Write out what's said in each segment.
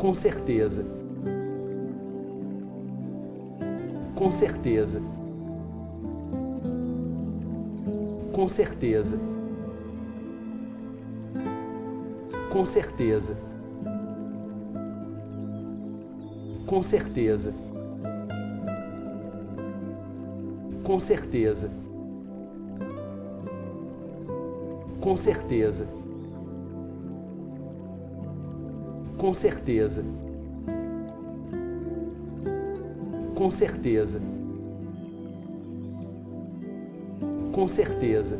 Com certeza. Com certeza. Com certeza. Com certeza. Com certeza. Com certeza. Com certeza. Com certeza. Com certeza. Com certeza.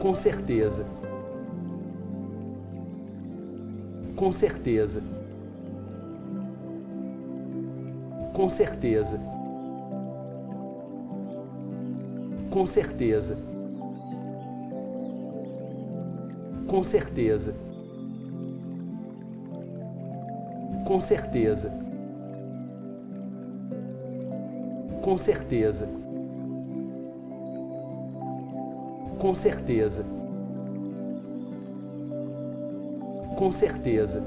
Com certeza. Com certeza. Com certeza. Com certeza. Com certeza. Com certeza. Com certeza. Com certeza. Com certeza.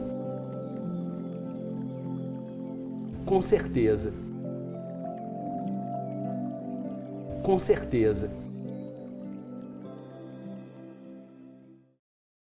Com certeza. Com certeza.